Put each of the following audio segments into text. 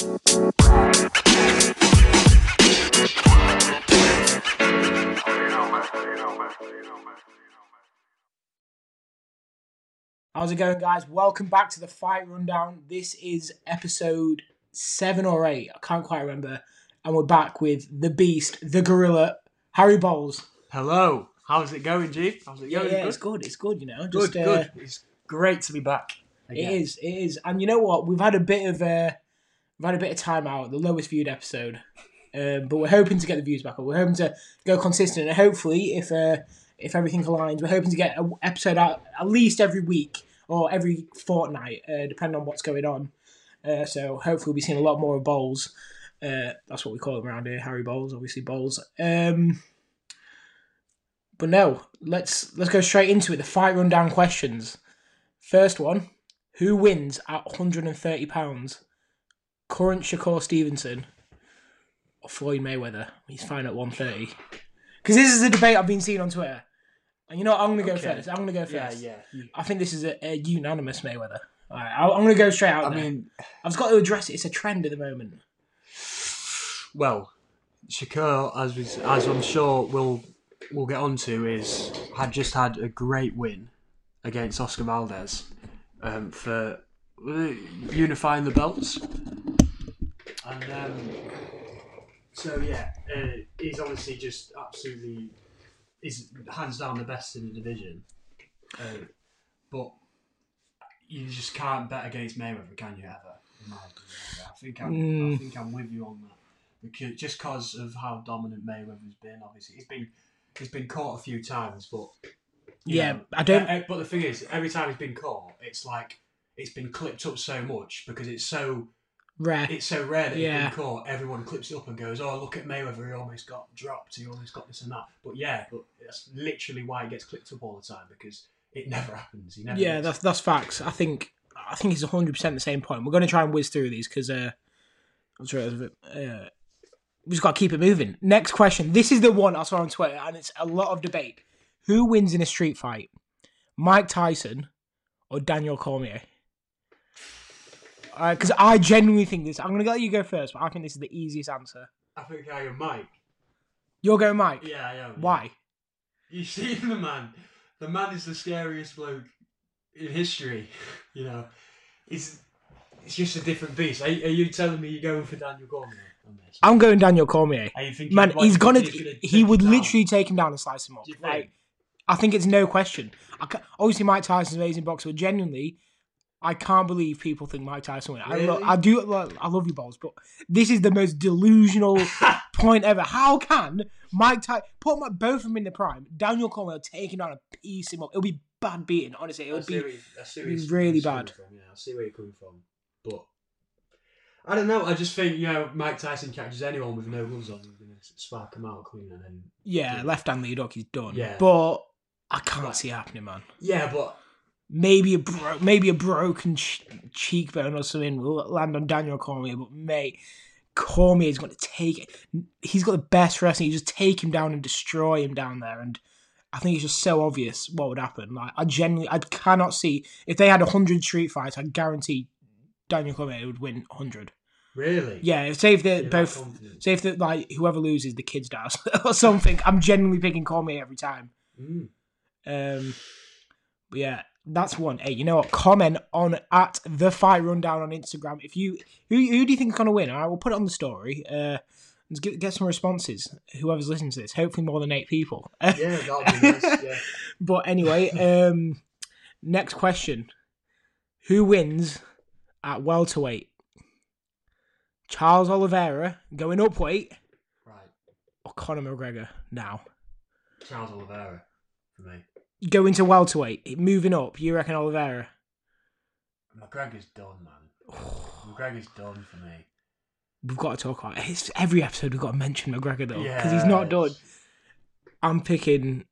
How's it going, guys? Welcome back to the Fight Rundown. This is episode seven or eight. I can't quite remember. And we're back with the Beast, the Gorilla, Harry Bowles. Hello. How's it going, G? How's it Yeah, going? yeah, good? it's good. It's good. You know, Good, Just, uh, good. It's great to be back. It again. is. It is. And you know what? We've had a bit of uh, we've had a bit of time out. The lowest viewed episode, um, but we're hoping to get the views back up. We're hoping to go consistent, and hopefully, if uh, if everything aligns, we're hoping to get an episode out at least every week or every fortnight, uh, depending on what's going on. Uh, so hopefully, we'll be seeing a lot more of bowls. Uh, that's what we call them around here, Harry Bowls, obviously bowls. Um, but no, let's let's go straight into it. The fight rundown questions. First one: Who wins at 130 pounds? Current Shakur Stevenson or Floyd Mayweather? He's fine at 130. Because this is a debate I've been seeing on Twitter. And you know what? I'm gonna go Okay. first. I'm gonna go first. yeah. Yeah. I think this is a, a unanimous Mayweather. All right, I- I'm gonna go straight out. I there. mean, I've got to address it. It's a trend at the moment. well, Shakur, as we, as I'm sure we'll we'll get onto, is had just had a great win against Oscar Valdez um, for uh, unifying the belts, and um, so yeah, uh, he's obviously just absolutely is hands down the best in the division, uh, but you just can't bet against Mayweather, can you ever? I think I'm, I Mm. think I'm with you on that because just because of how dominant Mayweather's been. Obviously, he's been he's been caught a few times, but Yeah, know, I don't- uh, but the thing is, every time he's been caught, it's like it's been clipped up so much because it's so Rare. it's so rare that Yeah. he's been caught. Everyone clips it up and goes, "Oh, look at Mayweather! He almost got dropped. He almost got this and that." But yeah, but that's literally why it gets clipped up all the time because it never happens. He never. Yeah, gets- that's that's facts. I think I think it's hundred percent the same point. We're going to try and whiz through these because uh, I'm sorry, I was a uh, we just got to keep it moving. Next question. This is the one I saw on Twitter, and it's a lot of debate. Who wins in a street fight, Mike Tyson or Daniel Cormier? Uh, because I genuinely think this. I'm going to let you go first, but I think this is the easiest answer. I think I am Mike. You're going Mike. Yeah, I am. Why? You see the man. The man is the scariest bloke in history. You know, he's it's just a different beast. Are, are you telling me you're going for Daniel Cormier? I'm going Daniel Cormier. Are you thinking, Man, he's gonna. He would literally take him down and slice him up. Like. I think it's no question. I obviously, Mike Tyson's amazing boxer, but genuinely, I can't believe people think Mike Tyson win. I, lo- I do. lo- I love you, balls, but this is the most delusional point ever. How can Mike Tyson put my, both of them in the prime? Daniel Cormier taking take a piece him up. It'll be bad beating. Honestly, it'll be. where you- I see where be you're- really bad. From. Yeah, I see where you're coming from, but I don't know. I just think you know Mike Tyson catches anyone with no gloves on, he's gonna spark him out clean, and then Yeah, left hand lead hook, he's done. Yeah. but I can't see it happening, man. yeah, but maybe a bro- maybe a broken ch- cheekbone or something will land on Daniel Cormier, but mate, Cormier is going to take it. He's got the best wrestling. You just take him down and destroy him down there, and I think it's just so obvious what would happen. Like I genuinely, I cannot see if they had hundred street fights. I guarantee Daniel Cormier would win hundred. really, Yeah, if- say if they're You're both. Say if the like whoever loses, the kids does or something. I'm genuinely picking Cormier every time. Mm. Um, but yeah, that's one. Hey, you know what? Comment on at the fight rundown on Instagram. If you who who do you think is gonna win? All right, we'll put it on the story. Uh, get get some responses. Whoever's listening to this, hopefully more than eight people. Yeah, that'd be nice. Yeah. but anyway, um, next question: Who wins at welterweight? Charles Oliveira going up weight Right, or Conor McGregor now? Charles Oliveira for me. Going to welterweight, moving up. You reckon Oliveira? McGregor's done, man. McGregor's done for me. We've got to talk about it. It's, every episode we've got to mention McGregor though, because Yeah, he's not done. I'm picking.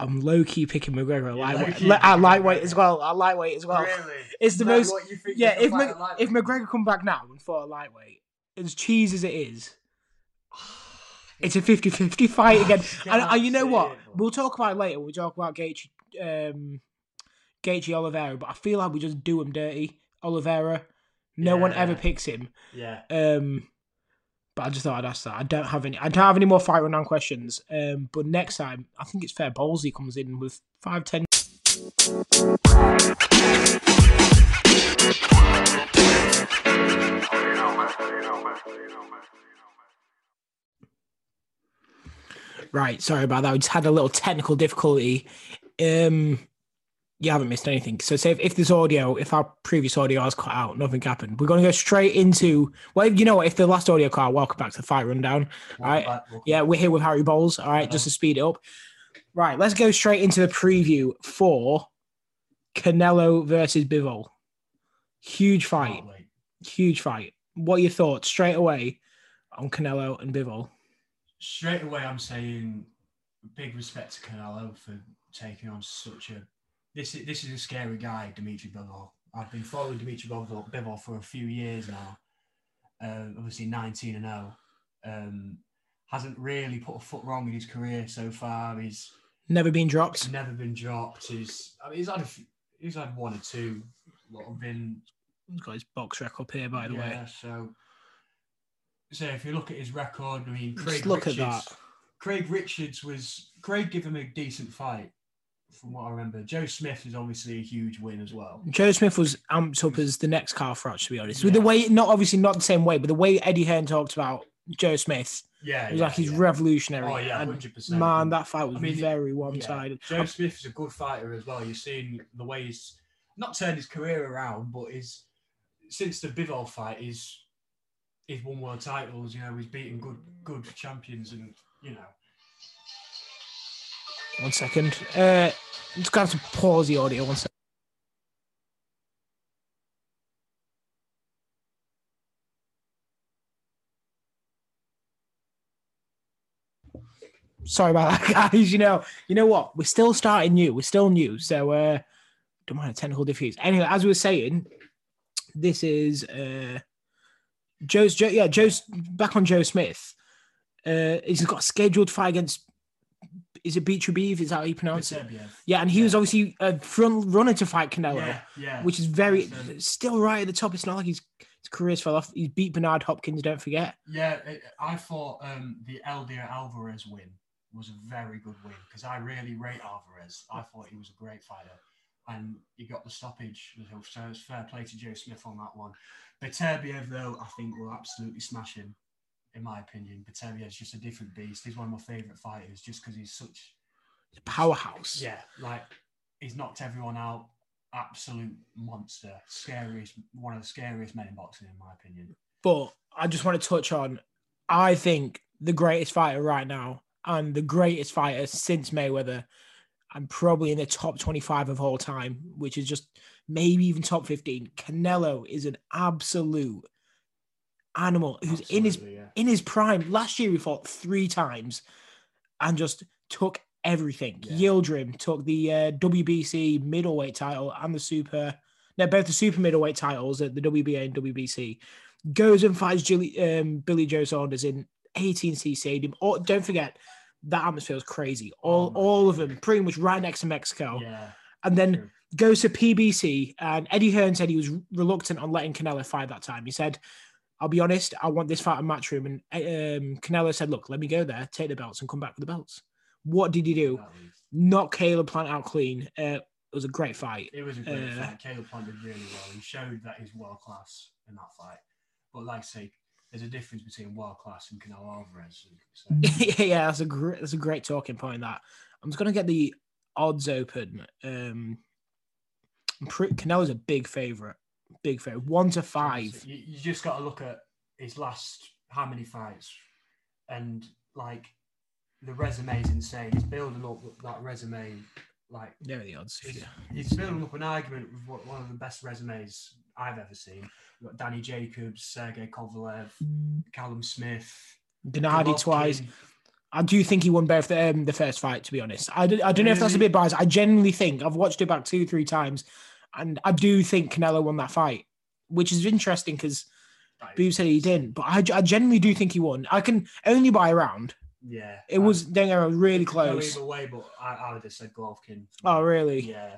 I'm low key picking McGregor lightweight, li- lightweight McGregor. as well. At lightweight as well. Really? It's the most. what you think Yeah, if can fight Mc, at lightweight? if McGregor come back now and fought at lightweight, as cheese as it is, it's a 50-50 fight again. And, and you know what? say it, but- We'll talk about it later. We'll talk about Gaethje, um, Gaethje Oliveira, but I feel like we just do him dirty. Oliveira, No one ever picks him. Yeah. Um, but I just thought I'd ask that. I don't have any. I don't have any more fight rundown questions. Um, but next time, I think it's fair. Ballsy comes in with five ten. Right, sorry about that. We just had a little technical difficulty. Um, you haven't missed anything. So, say if, if this audio, if our previous audio has cut out, nothing happened. We're going to go straight into. Well, you know what? If the last audio cut out, welcome back to the fight rundown. All right. Yeah, we're here with Harry Bowles. All right, just to speed it up. Right, let's go straight into the preview for Canelo versus Bivol. Huge fight. Huge fight. What are your thoughts straight away on Canelo and Bivol? Straight away, I'm saying big respect to Canelo for taking on such a. This is this is a scary guy, Dimitri Bivol. I've been following Dimitri Bivol, Bivol for a few years now. Uh, obviously, 19 and 0. Um, hasn't really put a foot wrong in his career so far. He's Never been dropped. He's never been dropped. He's I mean, he's had a he's had one or two. What have been He's got his box record here, by the way. yeah, So, so if you look at his record, I mean, Craig Just look Richards, at that. Craig Richards was Craig gave him a decent fight, from what I remember. Joe Smith is obviously a huge win as well. Joe Smith was amped up as the next Carl Froch, to be honest. With the way, not obviously not the same way, but the way Eddie Hearn talked about Joe Smith, Yeah, it was yeah, like he's yeah. revolutionary. Oh yeah, hundred percent. man, that fight was I mean, very one-sided. Joe Smith is a good fighter as well. You've seen the way he's not turned his career around, but he's since the Bivol fight, he's he's won world titles. You know, he's beaten good good champions, and you know, One second. Uh, just going to pause the audio one second. Sorry about that, guys. You know, you know what? We're still starting new. We're still new, so uh, don't mind the technical difficulties. Anyway, as we were saying, this is uh, Joe's. Joe, yeah, Joe's back on Joe Smith. Uh, he's got a scheduled fight against. Is it Beach Beef? Is that how you pronounce it? Yeah, and he was obviously a front runner to fight Canelo, Yeah, yeah. which is very still right at the top. It's not like he's his career's fell off. He's beat Bernard Hopkins. Don't forget. Yeah, it, I thought um, the Eleider Alvarez win was a very good win because I really rate Alvarez. I thought he was a great fighter, and he got the stoppage. So it's fair play to Joe Smith on that one. Beterbiev, though, I think will absolutely smash him. In my opinion, Beterbiev's just a different beast. He's one of my favourite fighters just because he's such a powerhouse. yeah, like he's knocked everyone out. Absolute monster, scariest, one of the scariest men in boxing, in my opinion. But I just want to touch on. I think the greatest fighter right now and the greatest fighter since Mayweather, and probably in the top twenty-five of all time, which is just maybe even top fifteen. Canelo is an absolute animal who's in his yeah. in his prime. Last year, he fought three times and just took everything. Yeah. Yildirim took the uh, WBC middleweight title and the super, no, both the super middleweight titles at the WBA and WBC. Goes and fights um, Billy Joe Saunders in AT&T Stadium. Oh, don't forget, that atmosphere was crazy. All, Oh all of them, pretty much right next to Mexico. Yeah, And then true. goes to PBC, and Eddie Hearn said he was reluctant on letting Canelo fight that time. He said, "I'll be honest, I want this fight in Matchroom." And um, Canelo said, "Look, let me go there, take the belts, and come back with the belts." What did he do? Knock Caleb Plant out clean. Uh, it was a great fight. It was a great Uh, fight. Caleb Plant did really well. He showed that he's world class in that fight. But like I say, there's a difference between world class and Canelo Alvarez. So, yeah, that's a great, that's a great talking point. That I'm just gonna get the odds open. Um, pre- Canelo's a big favorite, big favorite, one to five. You, you just got to look at his last how many fights, and like the resume is insane. He's building up that resume. Like There are the odds. he's, Yeah. he's building up an argument with one of the best resumes I've ever seen. You've got Danny Jacobs, Sergey Kovalev, Callum Smith, Gennady twice. I do think he won both the, um, the first fight. To be honest, I, d- I don't know if that's a bit biased. I genuinely think I've watched it back two, three times, and I do think Canelo won that fight, which is interesting because That Boob said he didn't, but I, I genuinely do think he won. I can only buy a round. Yeah, It was don't get really close. either way, but I, I would have said Golovkin. Oh, really? Yeah,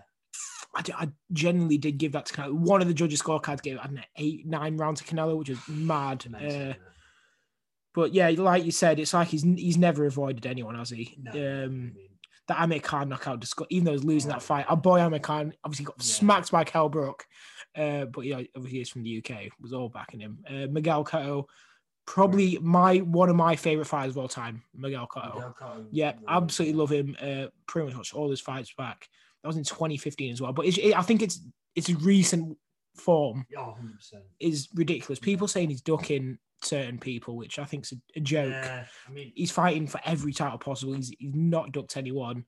I, I generally did give that to Canelo. One of the judges' scorecards gave I don't know, eight, nine rounds to Canelo, which is mad. Amazing, Uh, but yeah, like you said, it's like he's he's never avoided anyone, has he? No, Um, I mean, that Amir Khan knockout, even though he's losing that fight, our boy Amir Khan obviously got Yeah. smacked by Kell Brook, uh, but yeah, obviously he's from the UK, was all backing him. Uh, Miguel Cotto, probably my one of my favorite fighters of all time, Miguel Cotto. Miguel Cotto, Yeah, absolutely love him. Uh, pretty much watched all his fights back. That was in 2015 as well, but it's, it, I think it's it's a recent form Oh, 100%. is ridiculous. People saying he's ducking certain people, which I think's a, a joke. Yeah, I mean, He's fighting for every title possible. He's, he's not ducked anyone.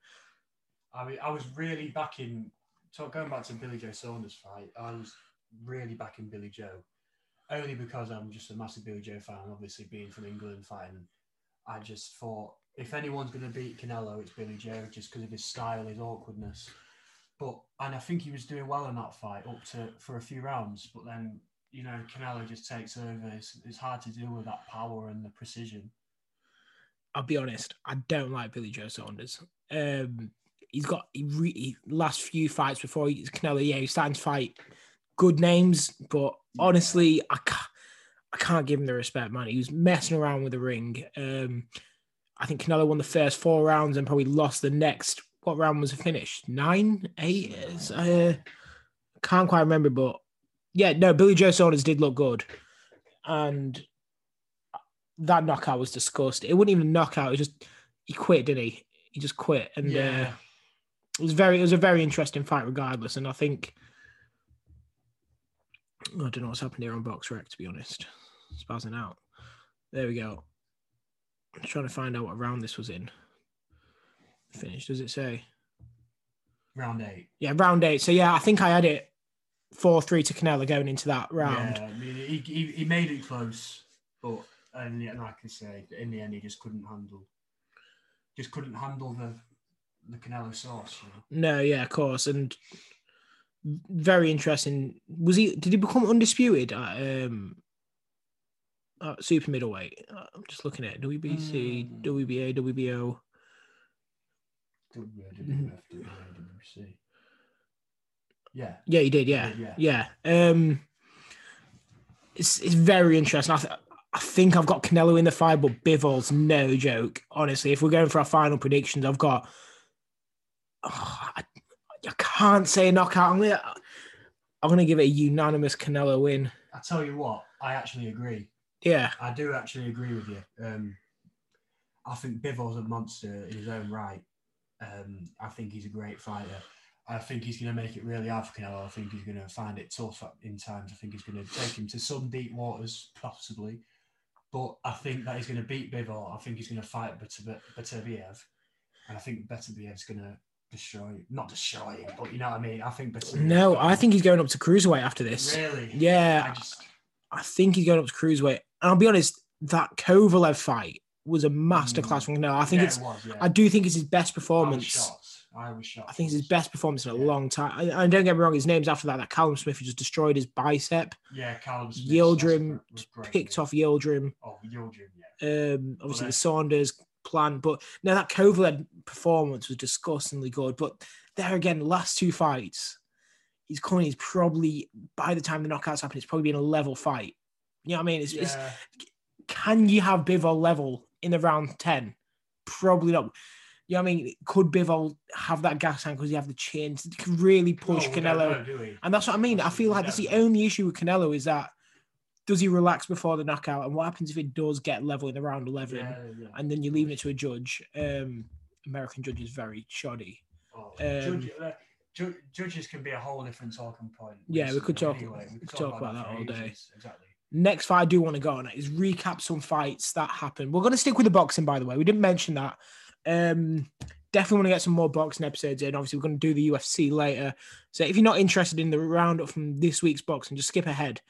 I mean, I was really backing. So going back to Billy Joe Saunders fight, I was really backing Billy Joe, only because I'm just a massive Billy Joe fan. Obviously, being from England, fighting, I just thought if anyone's going to beat Canelo, it's Billy Joe, just because of his style, his awkwardness. But and I think he was doing well in that fight up to for a few rounds, but then you know Canelo just takes over. It's, it's hard to deal with that power and the precision. I'll be honest, I don't like Billy Joe Saunders. Um, he's got he re- he, last few fights before he's Canelo. Yeah, he's starting to fight good names, but honestly, I can't, I can't give him the respect, man. He was messing around with the ring. Um, I think Canelo won the first four rounds and probably lost the next. What round was it finished? Nine, eight. It's, Uh, can't quite remember, but yeah, no. Billy Joe Saunders did look good, and that knockout was discussed. It wasn't even a knockout. It was just he quit, didn't he? He just quit, and uh, it was very it was a very interesting fight regardless. And I think I don't know what's happened here on Box Rec to be honest. Spazzing out. There we go. I'm trying to find out what round this was in. Finished, does it say? round eight. Yeah, round eight. So yeah, I think I had it four three to Canelo going into that round. Yeah, I mean, he, he, he made it close, but and yeah, like I say, in the end, he just couldn't handle, just couldn't handle the the Canelo sauce. You know? No, yeah, of course, and very interesting. Was he? Did he become undisputed at um at super middleweight? I'm just looking at. WBC, Mm. WBA, WBO. WWF, Yeah, Yeah, he did. Yeah, did, yeah. Um, it's it's very interesting. I, th- I think I've got Canelo in the fight, but Bivol's no joke. Honestly, if we're going for our final predictions, I've got. Oh, I, I can't say a knockout. I'm gonna, I'm gonna give it a unanimous Canelo win. I tell you what, I actually agree. Yeah, I do actually agree with you. Um, I think Bivol's a monster in his own right. Um, I think he's a great fighter. I think he's going to make it really hard for Canelo. I think he's going to find it tough in times. I think he's going to take him to some deep waters, possibly. But I think that he's going to beat Bivol. I think he's going to fight Beterbiev. And I think Beterbiev's going to destroy, not destroy him, but you know what I mean? I think Beterbiev's no, I think he's going up to cruiserweight after this. Really? Yeah, I just, I think he's going up to cruiserweight. And I'll be honest, that Kovalev fight was a masterclass Mm. from Canelo. I think yeah, it's, it was, yeah. I do think it's his best performance. I was shocked. I think it's his best performance in a Yeah. long time. And, don't get me wrong, his name's after that. That Callum Smith who just destroyed his bicep, Yeah, Callum Smith. Yildirim great, picked yeah. off Yildirim. Oh, Yildirim, yeah. Um, obviously the Saunders plan, but now that Kovalev performance was disgustingly good. But there again, last two fights, he's coming. He's probably by the time the knockouts happen, it's probably been a level fight. You know what I mean? It's, it's Yeah, can you have Bivol level in the round 10? Probably not. You know what I mean? Could Bivol have that gas tank because he have the chin to really push No, Canelo? know. And that's what I mean. I feel like that's the only issue with Canelo is that does he relax before the knockout? And what happens if it does get level in the round 11 Yeah, yeah. and then you're leaving it to a judge? Um, American judge is very shoddy. Oh, um, judge, uh, ju- judges can be a whole different talking point. Yeah, we could talk- Anyway, we could talk about that all day. Exactly. Next fight I do want to go on is recap some fights that happened. We're going to stick with the boxing, by the way. We didn't mention that. Um, definitely want to get some more boxing episodes in. Obviously, we're going to do the UFC later. So if you're not interested in the roundup from this week's boxing, just skip ahead.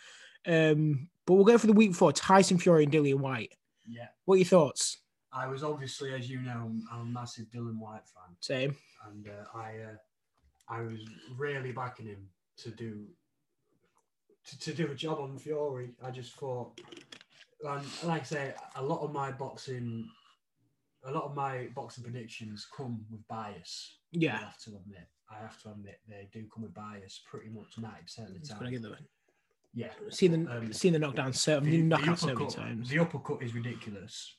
Um, but we'll go for the week before Tyson Fury and Dillian Whyte. Yeah, What are your thoughts? I was obviously, as you know, I'm a massive Dillian Whyte fan, Same. and uh, I, uh, I was really backing him to do, to, to do a job on Fury. I just thought, and like I say, a lot of my boxing, a lot of my boxing predictions come with bias. Yeah, I have to admit. I have to admit they do come with bias pretty much ninety percent of the time. gonna get the Yeah, seen the Um, seen the knockdown so the, knockout so many uppercut, times. the uppercut is ridiculous.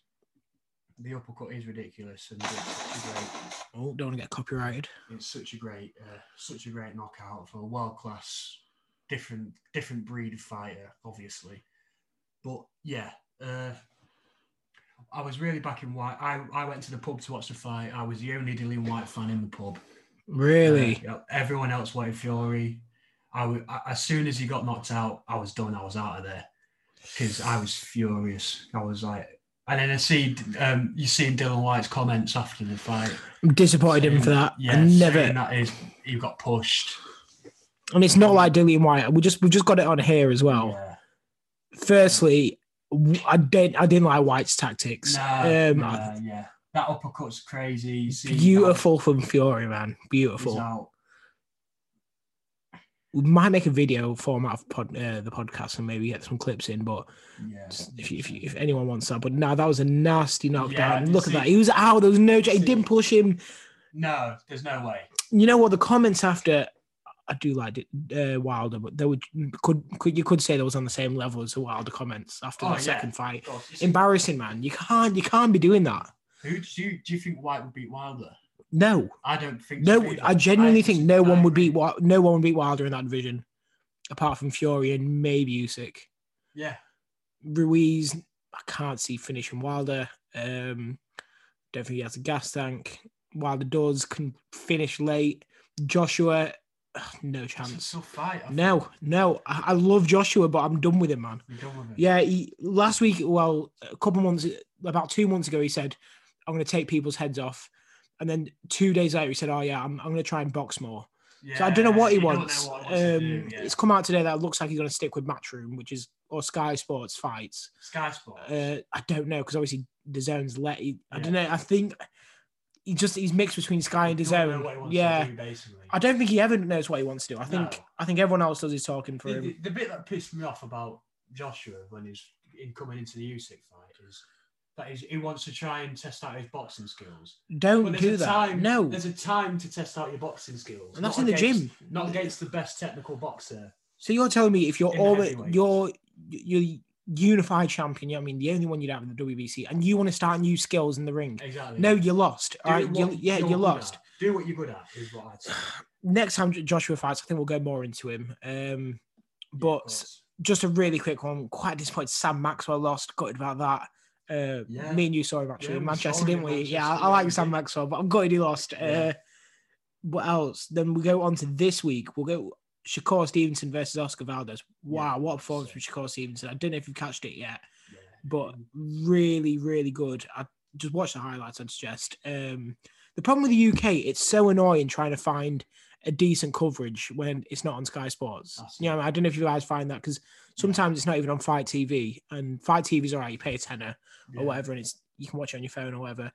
The uppercut is ridiculous, and it's such a great, Oh, don't want to get copyrighted. it's such a great, uh, such a great knockout for a world class, different, different breed of fighter, obviously. But yeah, uh, I was really back in white. I, I went to the pub to watch the fight. I was the only Dillian Whyte fan in the pub. Really? Uh, everyone else wanted Fury. I w- I- as soon as he got knocked out, I was done. I was out of there because I was furious. I was like, and then I see um, you see Dillian Whyte's comments after the fight. I'm disappointed in him for that. Yeah, I never. that is he got pushed. And it's not like Dillian Whyte. We just we just got it on here as well. Yeah. Firstly, I didn't I didn't like Whyte's tactics. Nah, um, nah, yeah, that uppercut's crazy. Beautiful from Fury, man. Beautiful. We might make a video format of pod, uh, the podcast and maybe get some clips in. But Yeah, if you, if, you, if anyone wants that, but no, that was a nasty knockdown. you Look at that. He was out. There was no. He didn't push him. no, there's no way. You know what? The comments after. I do like it, uh, Wilder, but there would could could you could say that was on the same level as the Wilder comments after Oh, the yeah. second fight. Of course. You see- Embarrassing, man. You can't you can't be doing that. Who do you, do you think Whyte would beat Wilder? No, I don't think. no. so. I genuinely think no one would beat no one would beat Wilder in that division, apart from Fury and maybe Usyk. Yeah, Ruiz, I can't see finishing Wilder. Um, don't think he has a gas tank. Wilder does can finish late. Joshua, no chance. fight. I No, no. I, I love Joshua, but I'm done with him, man. think. You're done with it. Yeah, he, last week, well, a couple months, about two months ago, he said, "I'm going to take people's heads off," and then two days later, he said, "Oh yeah, I'm, I'm going to try and box more." Yeah, So I don't know what he you don't know wants. what wants um, do, yeah. It's come out today that it looks like he's going to stick with Matchroom, which is or Sky Sports fights. Sky Sports. Uh, I don't know because obviously DAZN's let. He, I Yeah. don't know. I think he just he's mixed between Sky and You the don't know zone. what he wants to Yeah, do, basically. I don't think he ever knows what he wants to do. I think No. I think everyone else does his talking for the, him. the, the bit that pissed me off about Joshua when he's in coming into the Usyk fight is that he wants to try and test out his boxing skills. Don't do that. Time, no, there's a time to test out your boxing skills, and that's in the against- gym. Not against the best technical boxer. So you're telling me if you're all you're you're unified champion, you know I mean the only one you'd have in the WBC, and you want to start new skills in the ring? Exactly. No, you're lost. Do All right, what you, yeah, you're lost. at. Do what you're good at is what I'd say. Next time Joshua fights, I think we'll go more into him. Um, but course. just a really quick one. Quite disappointed Sam Maxwell lost. Gutted about that. Uh, Yeah. Me and you saw him actually Yeah, in Manchester, didn't we? Yeah, I, I like Sam. Maxwell, but I'm gutted he lost. Yeah. Uh, what else? Then we go on to this week. We'll go Shakur Stevenson versus Oscar Valdez. Wow, Yeah, what a performance from Shakur Stevenson. I don't know if you've catched it yet, Yeah. but really, really good. I just watch the highlights, I'd suggest. Um, the problem with the UK, it's so annoying trying to find a decent coverage when it's not on Sky Sports. That's You know, I don't know if you guys find that because sometimes it's not even on Fight TV, and Fight TV's all right. You pay a tenner Yeah. or whatever, and it's you can watch it on your phone or whatever.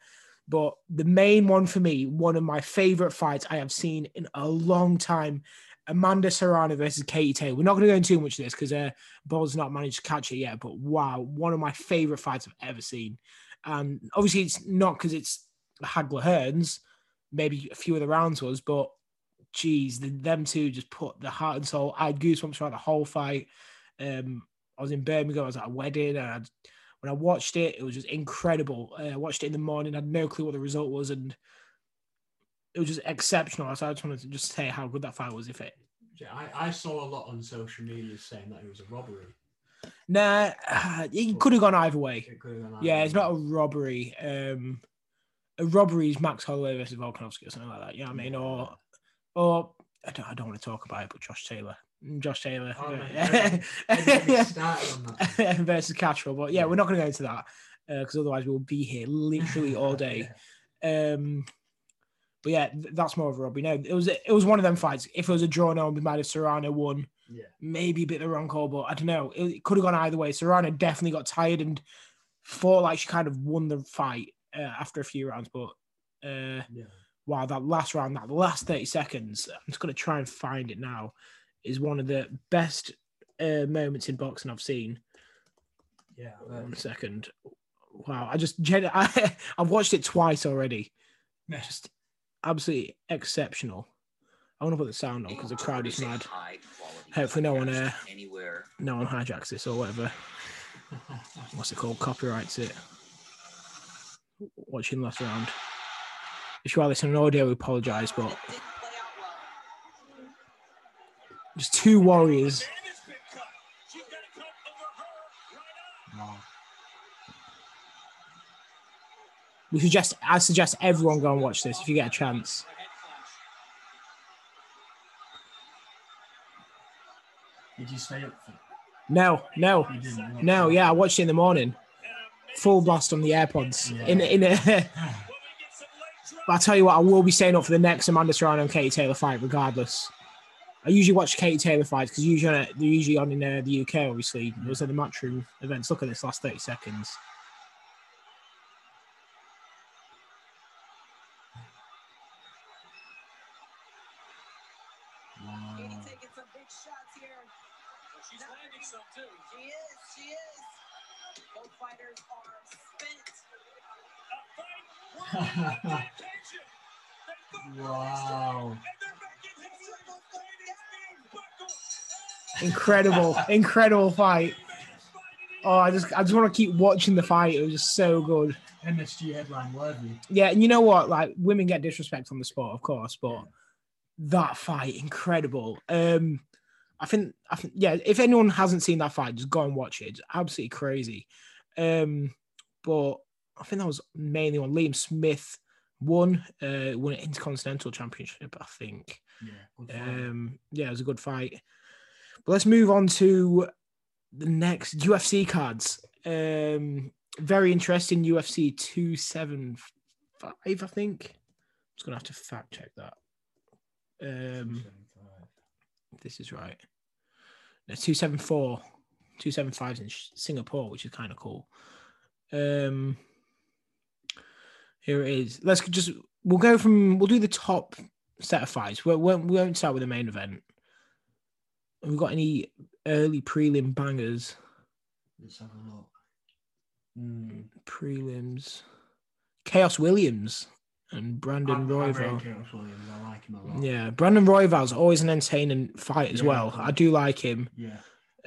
But the main one for me, one of my favorite fights I have seen in a long time, Amanda Serrano versus Katie Taylor. We're not going to go into too much of this because uh, Ball's not managed to catch it yet. But wow, one of my favorite fights I've ever seen. And obviously, it's not because it's Hagler Hearns. Maybe a few of the rounds was, but geez, the, them two just put the heart and soul. I had goosebumps throughout the whole fight. Um, I was in Birmingham. I was at a wedding, and I, when I watched it, it was just incredible. Uh, I watched it in the morning. I had no clue what the result was, and it was just exceptional. So I just wanted to just say how good that fight was. If it, Yeah, I, I saw a lot on social media saying that it was a robbery. nah, it could have gone either way. It could have Yeah, either it's way. not a robbery. Um, a robbery is Max Holloway versus Volkanovski or something like that. You know what I mean? Or, or I don't, I don't want to talk about it, but Josh Taylor, Josh Taylor Oh, uh, man, don't get me started on that. versus Castro. But yeah, we're not going to go into that because otherwise we'll be here literally all day. Um, but yeah, that's more of a robbery. No, it was it was one of them fights. If it was a draw, no, we might have Serrano won. Yeah. Maybe a bit the wrong call, but I don't know. It, it could have gone either way. Serrano definitely got tired and thought like she kind of won the fight uh, after a few rounds. But uh, Yeah. wow, that last round, that last thirty seconds, I'm just gonna try and find it now. Is one of the best uh, moments in boxing I've seen. Yeah. One second. Wow, I just I, I've watched it twice already. Yeah. Just absolutely exceptional. I want to put the sound on because the crowd is mad. Hopefully no one, podcast uh, anywhere. No one hijacks this or whatever. What's it called? Copyrights it. Watching last round. If you are listening on audio, we apologise, but just two warriors. Wow. We suggest I suggest everyone go and watch this if you get a chance. Did you stay up for? No, no, You didn't. watch no. Yeah, I watched it in the morning. Full blast on the AirPods. Yeah. In in a. but I tell you what, I will be staying up for the next Amanda Serrano and Katie Taylor fight, regardless. I usually watch Katie Taylor fights because usually they're usually on in uh, the UK. Obviously, those are the matchroom events. Look at this last thirty seconds. Wow. Katie taking some big shots here. She's landing some too. She is. She is. Both fighters are spent. wow. Incredible, incredible fight. Oh, I just I just want to keep watching the fight. It was just so good. MSG headline worthy. Yeah, and you know what? Like women get disrespect on the sport, of course, but that fight, incredible. Um, I think, I think, yeah. If anyone hasn't seen that fight, just go and watch it. It's absolutely crazy. Um, but I think that was mainly on Liam Smith won, uh, won an Intercontinental Championship, I think. Yeah. Um, yeah, it was a good fight. But let's move on to the next UFC cards. Um, very interesting UFC 275, I think. I'm just going to have to fact check that. Um, this is right. No, 274. 275 in Singapore, which is kind of cool. Um, here it is. Let's just, we'll go from, we'll do the top set of fights. We won't, we won't start with the main event. Have we got any early prelim bangers? Let's have a look. Mm. Prelims. Khaos Williams and Brandon Royval. rate Khaos Williams. I like him a lot. Yeah, Brandon Royval's always an entertaining fight as Yeah. well. I do like him. Yeah.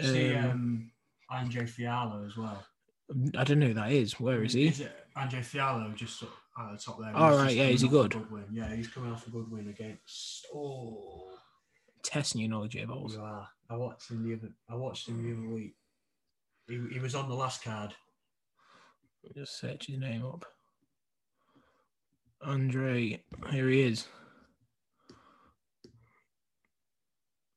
See, Um, um, Andre Fialho as well. I don't know who that is. Where is he? Is it Andre Fialho just sort of at the top there? Oh, He's right, yeah, is he a good? win. Yeah, he's coming off a good win against. Oh, Testing your knowledge, J balls. you are. I watched him the other. I watched him the other week. He, he was on the last card. Just search his name up. Andre, here he is.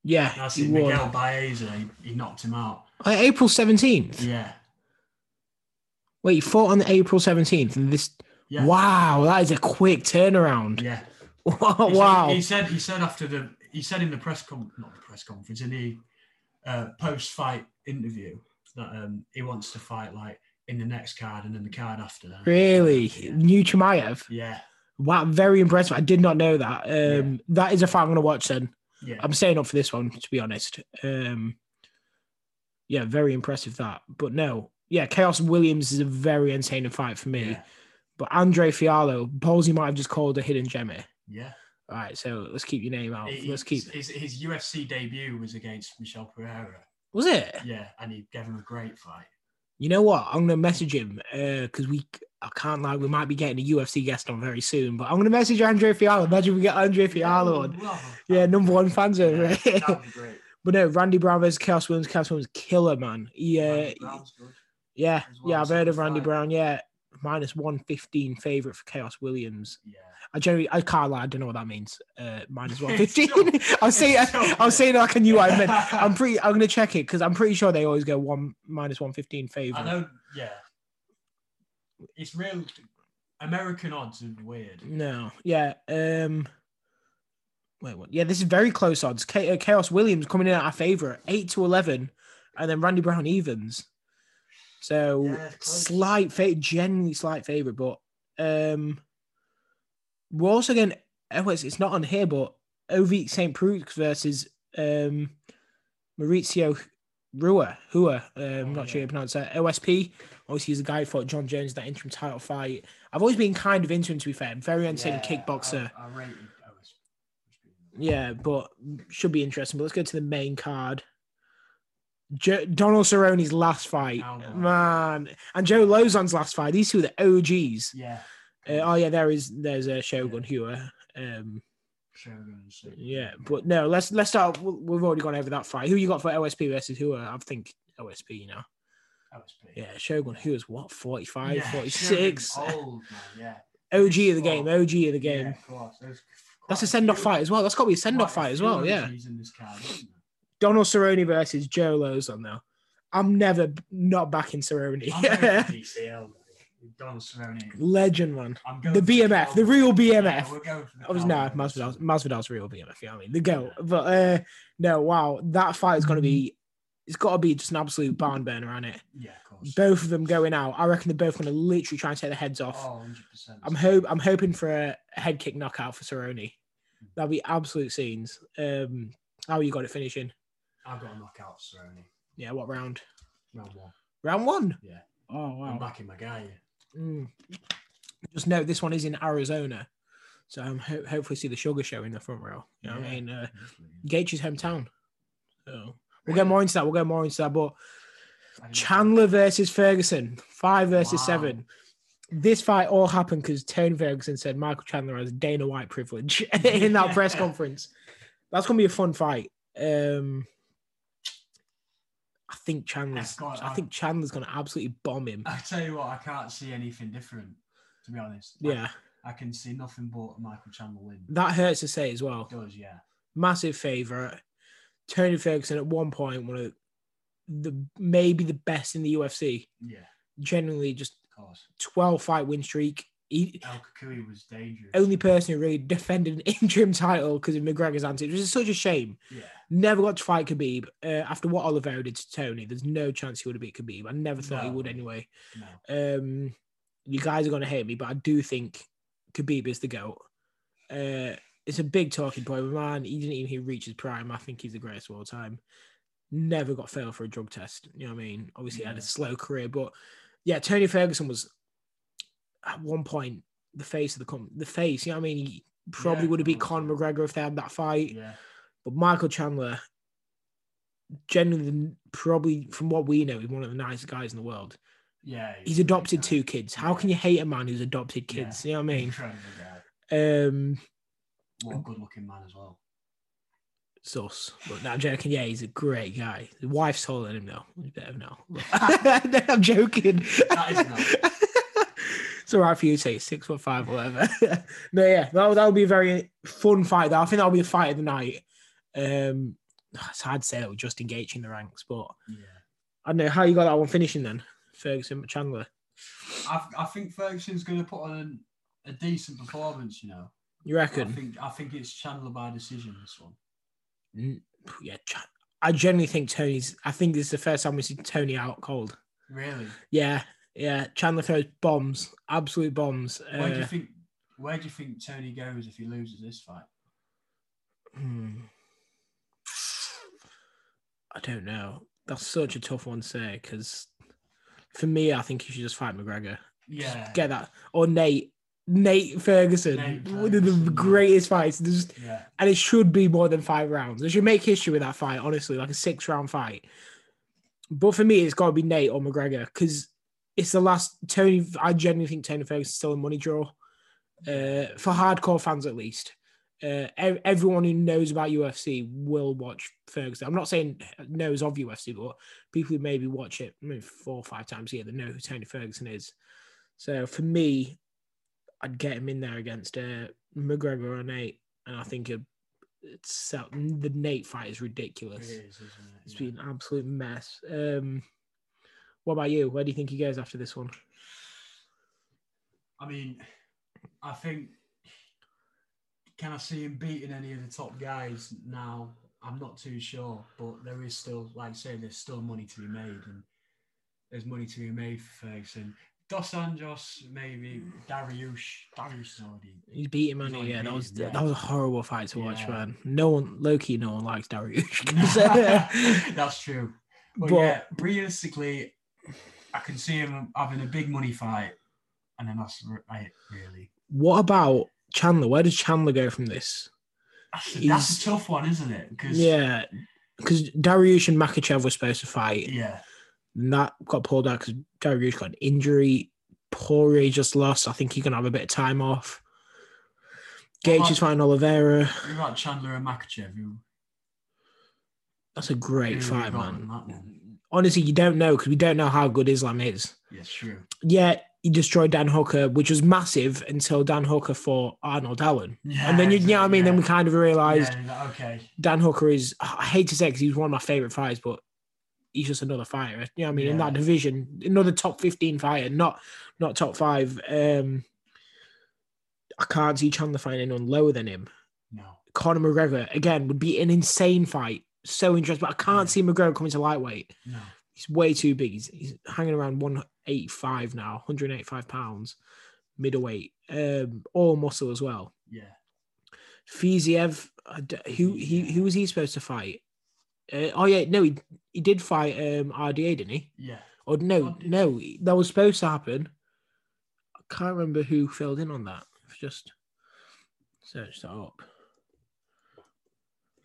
Yeah, That's it. Miguel Baeza. He, he knocked him out. Uh, April 17th. Yeah. Wait, he fought on April 17th. And this, Yeah. wow, that is a quick turnaround. Yeah. wow. He said, he said he said after the he said in the press con not the press conference in the uh, post fight interview that um, he wants to fight like in the next card and then the card after. That. Really? Yeah. New Chimaev? Yeah. Wow, very impressive. I did not know that. Um, That is a fight I'm going to watch then. Yeah. I'm staying up for this one, to be honest. Um, yeah, very impressive that. But no, yeah, Khaos Williams is a very entertaining fight for me. yeah. But Andre Fialho, Ballsy might have just called a hidden gem here. Yeah. All right, so let's keep your name out. He- Let's keep. his, his UFC debut was against Michel Pereira. Was it? Yeah, and he gave him a great fight. You know what? I'm gonna message him because we. I can't lie. We might be getting a UFC guest on very soon, but I'm gonna message Andre Fialho. Imagine we get Andre Fialho on. Yeah, number one fans over. Yeah, it. that'd be great. but no, Randy Brown versus Khaos Williams. Khaos Williams killer man. He, uh, Randy Brown's good. yeah, well, yeah. I've heard of Randy. Brown. Yeah, minus one fifteen favorite for Khaos Williams. Yeah. I generally, I can't lie. I don't know what that means. Uh, minus one It's fifteen. so- I'll saying, it's so I'll saying like I knew what I meant. I'm pretty. I'm gonna check it because I'm pretty sure they always go one minus one fifteen I favorite. know. Yeah. It's real. American odds are weird. No, yeah. Um, wait, what? Yeah, this is very close odds. Uh, Khaos Williams coming in at our favorite, eight to eleven, and then Randy Brown evens. So Yeah, slight, fa- genuinely slight favorite, but um, we're also getting. Oh, it's, it's not on here, but Ovince St. Preux versus um, Mauricio Rua, Hua. Um, Oh, not sure yeah. how to pronounce that. OSP. Obviously, he's the guy who fought Jon Jones in that interim title fight. I've always been kind of into him, to be fair. Very entertaining Yeah, kickboxer. I, I rated OSP. Yeah, but should be interesting. But let's go to the main card. Jo- Donald Cerrone's last fight, Oh, man, and Joe Lauzon's last fight. These two are the OGs. Yeah. Uh, oh yeah, there is there's a Shogun Hua. Um, Shogun and shit. yeah, but no, let's let's start. we- We've already gone over that fight. Who you got for OSP versus who? I think OSP. You know, OSP. yeah, Shogun Who is what 45, Yeah, 46. Shogun's Old, man, yeah. OG of the game. OG of the game. Yeah, That's a send off fight as well. That's got to be a send off fight as well. Yeah. Card. Donald Cerrone versus Joe Lauzon though. I'm never not backing Cerrone. I'm going for DCL, though. Donald Cerrone. Legend going The BMF, the Cowboy. real Yeah, BMF. we're going for the I was no Cowboy, Masvidal. so- Masvidal's real BMF. You know what I mean? The goat. But uh no, wow, that fight is gonna be. It's got to be just an absolute barn burner on it. Yeah, of course. Both of them going out. I reckon they're both going to literally try and take their heads off. Oh, 100%. I'm hope I'm hoping for a, a head kick knockout for Cerrone. That'll be absolute scenes. Um, how you got it finishing? I've got a knockout Cerrone. Yeah, what round? Round one. Round one. Yeah. Oh wow. I'm backing my guy. Mm. Just note this one is in Arizona, so I'm ho- hopefully see the Sugar Show in the front row. You know what I mean? Uh. Gaethje's hometown. So we'll get more into that. We'll get more into that. But Chandler versus Ferguson, five versus Wow. seven. This fight all happened because Tony Ferguson said Michael Chandler has Dana White privilege in that press conference. That's gonna be a fun fight. Um, think Chandler's. Got- I think Chandler's gonna absolutely bomb him. I tell you what, I can't see anything different, to be honest. Yeah, I, can see nothing but Michael Chandler win. that hurts to say as well. It does, yeah. Massive favorite. Tony Ferguson at one point one of the maybe the best in the UFC. Yeah, Generally, just. 12 fight win streak. He, El Cucuy was dangerous. only person who really defended an interim title because of McGregor's antics, which is such a shame. Yeah, Never got to fight Khabib. Uh, after what Oliveira did to Tony, there's no chance he would have beat Khabib. I never thought he would anyway. no. Um, you guys are going to hate me, but I do think Khabib is the GOAT. Uh, it's a big talking point. Man, he didn't even reach his prime. I think he's the greatest of all time. Never got failed for a drug test. You know what I mean? Obviously, he had a slow career, but yeah, Tony Ferguson was at one point the face of the com- the face. You know what I mean? He probably Yeah, would have beat. Conor McGregor if they had that fight. Yeah, But Michael Chandler, genuinely, probably from what we know, is one of the nicest guys in the world. yeah. He's a adopted two kids. How can you hate a man who's adopted Yeah. kids? You know what I mean? Incredible guy. Um, What a good looking man as well. sus. But no, I'm joking. Yeah, he's a great guy. His wife's taller than him, though. You better know. no, I'm joking. That is no. it's all right for you to say six foot five or whatever. no, yeah, that that would be a very fun fight. Though. I think that'll be the fight of the night. Um, it's hard to say that with just engaging the ranks, but Yeah. I don't know how you got that one finishing then. Ferguson Chandler. I, I think Ferguson's going to put on a decent performance, you know. You I reckon? think I think it's Chandler by decision, this one. Mm, Yeah, I generally think Tony's. I think this is the first time we see Tony out cold. Really? Yeah, yeah. Chandler throws bombs, absolute bombs. Where do you Uh, think where do you think Tony goes if he loses this fight? hmm. I don't know. That's such a tough one to say because for me, I think you should just fight McGregor. Yeah. Get that or Nate. Nate Ferguson, Nate one of the greatest fights. There's, Yeah. and it should be more than five rounds. They should make history with that fight, honestly, like a six round fight. But for me, it's got to be Nate or McGregor because it's the last Tony. I genuinely think Tony Ferguson's still a money draw uh, for hardcore fans, at least. Uh, everyone who knows about UFC will watch Ferguson. I'm not saying knows of UFC, but people who maybe watch it maybe four or five times a year they know who Tony Ferguson is. So for me, I'd get him in there against uh, McGregor or Nate, and I think it, it's the Nate fight is ridiculous. is, isn't it? It's Yeah. been an absolute mess. Um, what about you? Where do you think he goes after this one? I mean, I think can I see him beating any of the top guys now? I'm not too sure, but there is still, like I say, there's still money to be made, and there's money to be made for Ferguson. Dos Anjos, maybe Dariush. Dariush is already. He's beating He's already Yeah, that was yeah. that was a horrible fight to watch, man. No one, Loki, no one likes Dariush. That's true. But, But- yeah, realistically, I can see him having a big money fight, and then that's r- it, really. what about Chandler? Where does Chandler go from this? That's, that's a tough one, isn't it? Because Yeah, because Dariush and Makhachev were supposed to fight, yeah, and that got pulled out because Dariush got an injury. Poirier just lost. I think he gonna have a bit of time off. Gage about- is fighting Oliveira. what about Chandler and Makhachev? Who, That's a great fight, man. in that one? Honestly, you don't know because we don't know how good Islam is. Yeah, true. Yeah, he destroyed Dan Hooker, which was massive until Dan Hooker fought Arnold Allen. Yeah, and then you, you know what I mean? Then we kind of realized Yeah, okay. Dan Hooker is. I hate to say because he's one of my favorite fighters, but he's just another fighter. You know what I mean? In that division, another top fifteen fighter, not not top five. Um, I can't see Chandler fighting anyone lower than him. No. Conor McGregor again would be an insane fight. So interesting, but I can't Yeah. see McGregor coming to lightweight. No. He's way too big. He's, he's hanging around 185 now, 185 pounds, middleweight, um, all muscle as well. Yeah. Fiziev, who he who was he supposed to fight? Uh, oh yeah, no, he he did fight um, RDA, didn't he? Yeah. Or no, no, that was supposed to happen. I can't remember who filled in on that. Just search that up.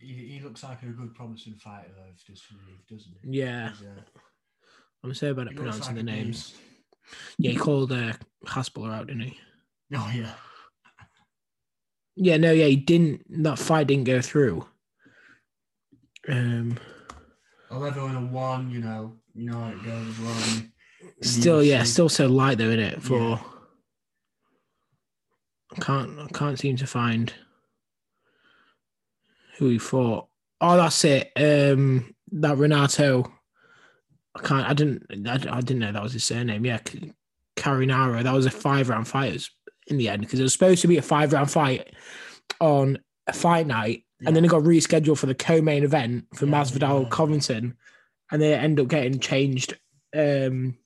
He, he looks like a good, promising fighter, though, if just doesn't he? Yeah, uh, I'm so bad at pronouncing like the names. Yeah, he called uh, Hasbulla out, didn't he? Oh yeah. Yeah, no, yeah, he didn't. That fight didn't go through. Um, Eleven and a one, you know, you know how it goes as well. in in still, yeah, still so light though, isn't it? For Yeah. I can't, I can't seem to find who he fought. Oh, that's it. Um, that Renato. I can't. I didn't. I, I didn't know that was his surname. Yeah, Carneiro. That was a five round fight in the end because it was supposed to be a five round fight on a fight night, and then it got rescheduled for the co-main event for Yeah, Masvidal yeah. Covington, and they end up getting changed um,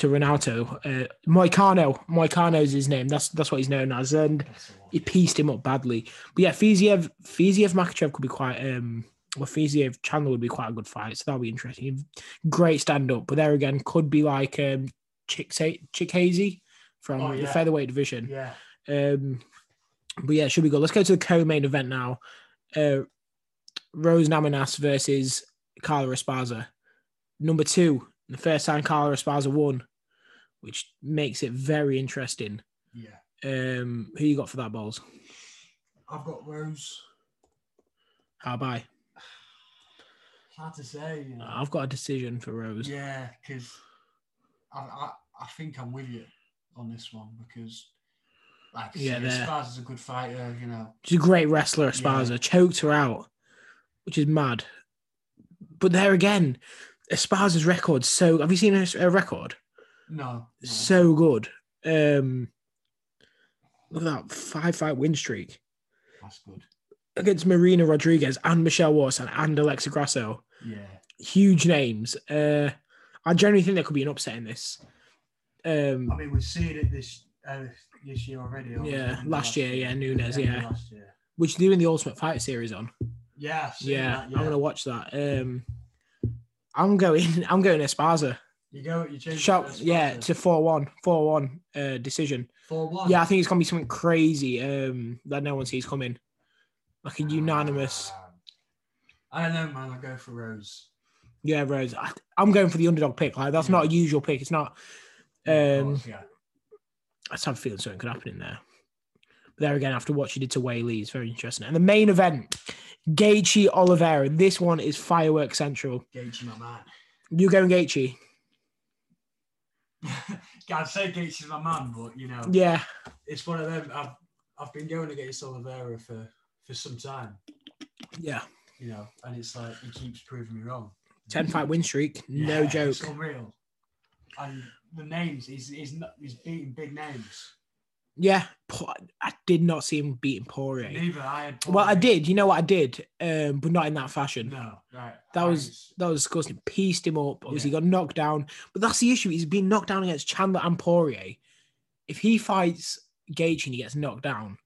to Renato. Uh, Moicano. Moicano's his name. That's that's what he's known as, and That's the one. he pieced him up badly. But yeah, Fiziev, Fiziev Makhachev could be quite. um well, Fiziev Chandler would be quite a good fight, so that'll be interesting. Great stand up, but there again, could be like um Chick Chikadze from Oh, the featherweight division. Yeah. Um, but yeah, should we go? Let's go to the co-main event now. Uh, Rose Namajunas versus Carla Esparza. Number two, the first time Carla Esparza won, which makes it very interesting. Yeah. Um, who you got for that, balls? I've got Rose. How by? Hard to say. You know. I've got a decision for Rose. Yeah, because I, I I think I'm with you on this one because like Yeah, yeah, they're- Spars is a good fighter, you know. She's a great wrestler, Esparza. Yeah. Choked her out, which is mad. But there again, Esparza's record so. Have you seen her, her record? No, no. so good. Um, look at that five fight win streak that's good. against Marina Rodriguez and Michelle Waterson and Alexa Grasso. Yeah, Huge names. Uh, I generally think there could be an upset in this. Um, I mean we've seen it this uh, this year already. Yeah, last year, yeah, Nunes, yeah. year. which they're doing the Ultimate Fighter series on. Yeah, I've Yeah, I'm gonna watch that. Um, I'm going. I'm going Esparza. You go. You change. Shot, yeah, to four one, four one uh, decision. four one. Yeah, I think it's gonna be something crazy um, that no one sees coming, like a unanimous. I don't know, man. I go for Rose. Yeah, Rose. I, I'm going for the underdog pick. Like that's not a usual pick. It's not. Um, course, yeah. I just have a feeling something could happen in there. But there again, after what she did to Weili, it's very interesting. And the main event, Gaethje Oliveira. This one is firework central. Gaethje, my man. You going Gaethje? I'd say Gaethje's my man, but you know, Yeah, it's one of them. I've I've been going against Oliveira for for some time, yeah. you know, and it's like he keeps proving me wrong. Ten fight win streak, no Yeah, joke. It's unreal. And the names, he's he's not he's beating big names. Yeah, I did not see him beating Poirier. Neither I had. Well, I did. You know what I did, um, but not in that fashion. No, right. That I was that was disgusting. Pieced him up. Obviously, got knocked down. But that's the issue. He's been knocked down against Chandler and Poirier. If he fights Gaethje and he gets knocked down,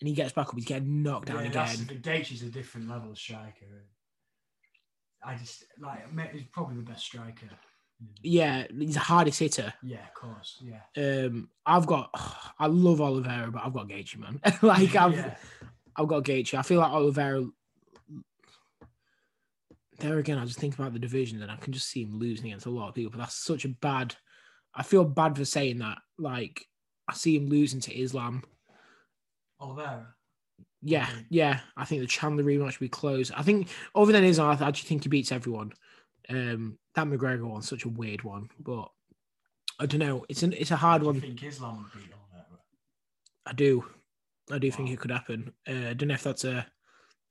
and he gets back up, he's getting knocked down yeah, again. Gaethje's a different level striker. I just like he's probably the best striker Yeah, he's the hardest hitter. Yeah, of course. Yeah. Um, I've got, I love Oliveira, but I've got Gaethje, man. like I've, yeah. I've got Gaethje. I feel like Oliveira. There again, I just think about the division, and I can just see him losing against a lot of people. But that's such a bad. I feel bad for saying that. Like I see him losing to Islam. Oliveira. Yeah, yeah. I think the Chandler rematch will be close. I think other than Islam, I actually think he beats everyone. Um, that McGregor one's such a weird one, but I don't know. It's an it's a hard one. think Islam would beat Oliveira? I do, I do think it could happen. Uh, I don't know if that's a,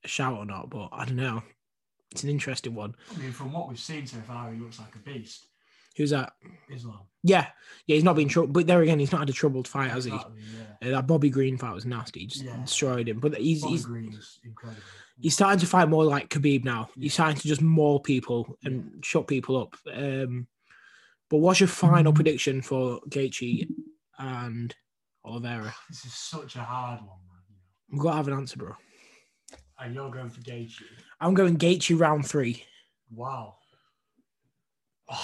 a shout or not, but I don't know. It's an interesting one. I mean, from what we've seen so far, he looks like a beast. Who's that? Islam. Yeah, yeah. He's not been trouble, but there again, he's not had a troubled fight, has he? Exactly, yeah. Uh, that Bobby Green fight was nasty. He just Yeah. destroyed him. But he's Bobby he's incredible. He's starting to fight more like Khabib now. He's starting to just maul people and shut people up. Um, but what's your final prediction for Gaethje and Oliveira? This is such a hard one, man. We've got to have an answer, bro. And you're going for Gaethje. I'm going Gaethje round three. Wow.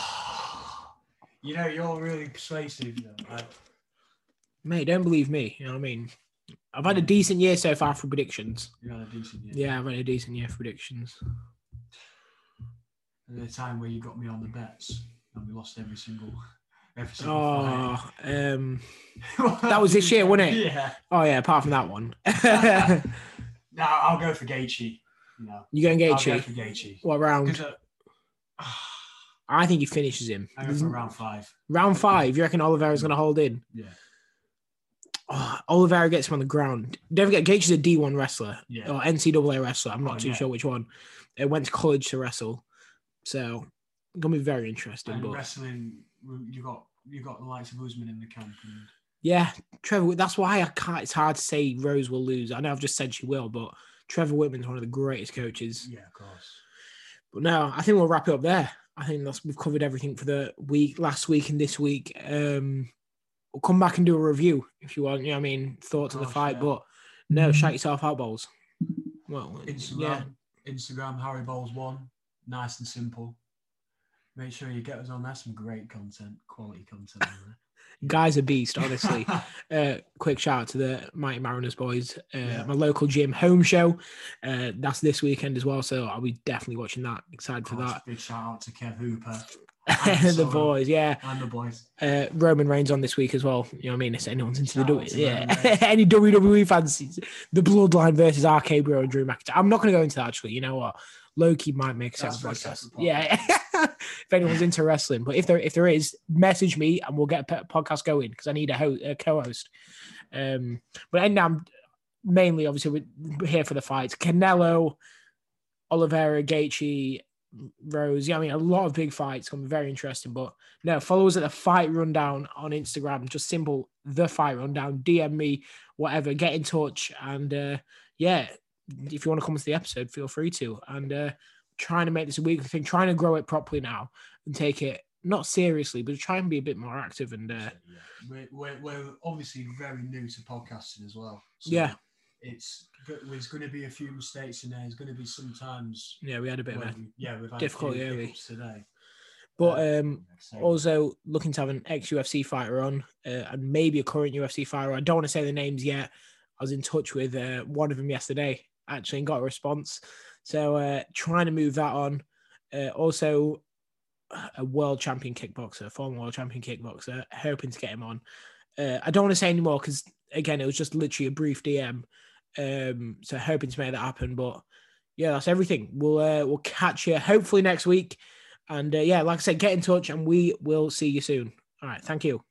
you know, you're really persuasive. You know. Mate, don't believe me. You know what I mean? I've had a decent year so far for predictions. you had a decent year. Yeah, I've had a decent year for predictions. At the time where you got me on the bets and we lost every single, every single. Oh, um, that was this year, wasn't it? Yeah. oh yeah. Apart from that one, No, I'll go for Gaethje. You know, you going I'll go for Gaethje. What round? uh, I think he finishes him. I go for round five. Round five. You reckon Oliveira's going to hold in? Yeah. Oh, Oliveira gets him on the ground. Don't forget, Gaethje's a D1 wrestler Yeah. or NCAA wrestler. I'm not Oh, too yeah. sure which one. It went to college to wrestle, so gonna be very interesting. And But wrestling, you got you got the likes of Usman in the camp, and yeah, Trevor. That's why I can't. It's hard to say Rose will lose. I know I've just said she will, but Trevor Wittman's one of the greatest coaches. yeah, of course. But no, I think we'll wrap it up there. I think that's we've covered everything for the week, last week and this week. Um, we'll come back and do a review if you want. You know, what I mean, thoughts of the fight. yeah. But no, shout yourself out, balls. Well, Instagram, yeah, Instagram, Harry Bowles one, nice and simple. Make sure you get us on there. Some great content, quality content. guys, a beast. Honestly, uh, quick shout out to the Mighty Mariners boys. Uh, Yeah. My local gym home show. Uh, that's this weekend as well. So I'll be definitely watching that. Excited for that. Big shout out to Kev Hooper the boys, yeah. and the boys. Uh, Roman Reigns on this week as well. You know what I mean? If anyone's into Shout the W, yeah, any WWE fans, the Bloodline versus RK Bro and Drew McIntyre. I'm not going to go into that actually. You know what? Loki might make separate podcast. Yeah, if anyone's into wrestling, but if there if there is, message me and we'll get a podcast going because I need a, ho- a co-host. Um, but and now I'm mainly obviously we're here for the fights. Canelo, Oliveira, Gaethje, Rose. Yeah, I mean a lot of big fights. Going to be very interesting. But no, follow us at the Fight Rundown on Instagram. Just simple the Fight Rundown. DM me, whatever. Get in touch and uh, yeah, if you want to come to the episode, feel free to. And uh, trying to make this a weekly thing, trying to grow it properly now and take it not seriously, but try and be a bit more active and uh, Yeah. We're, we're, we're obviously very new to podcasting as well. So Yeah. It's there's going to be a few mistakes in there. There's going to be sometimes yeah, we had a bit of a yeah we've had difficulty early. today. but um So, also looking to have an ex UFC fighter on uh, and maybe a current UFC fighter. I don't want to say the names yet. I was in touch with uh, one of them yesterday actually and got a response. So uh, trying to move that on. Uh, also, a world champion kickboxer, a former world champion kickboxer, hoping to get him on. Uh, I don't want to say anymore because again, it was just literally a brief DM. Um, so hoping to make that happen. But yeah, that's everything. We'll uh, we'll catch you hopefully next week. And uh, yeah, like I said, get in touch and we will see you soon. All right. Thank you.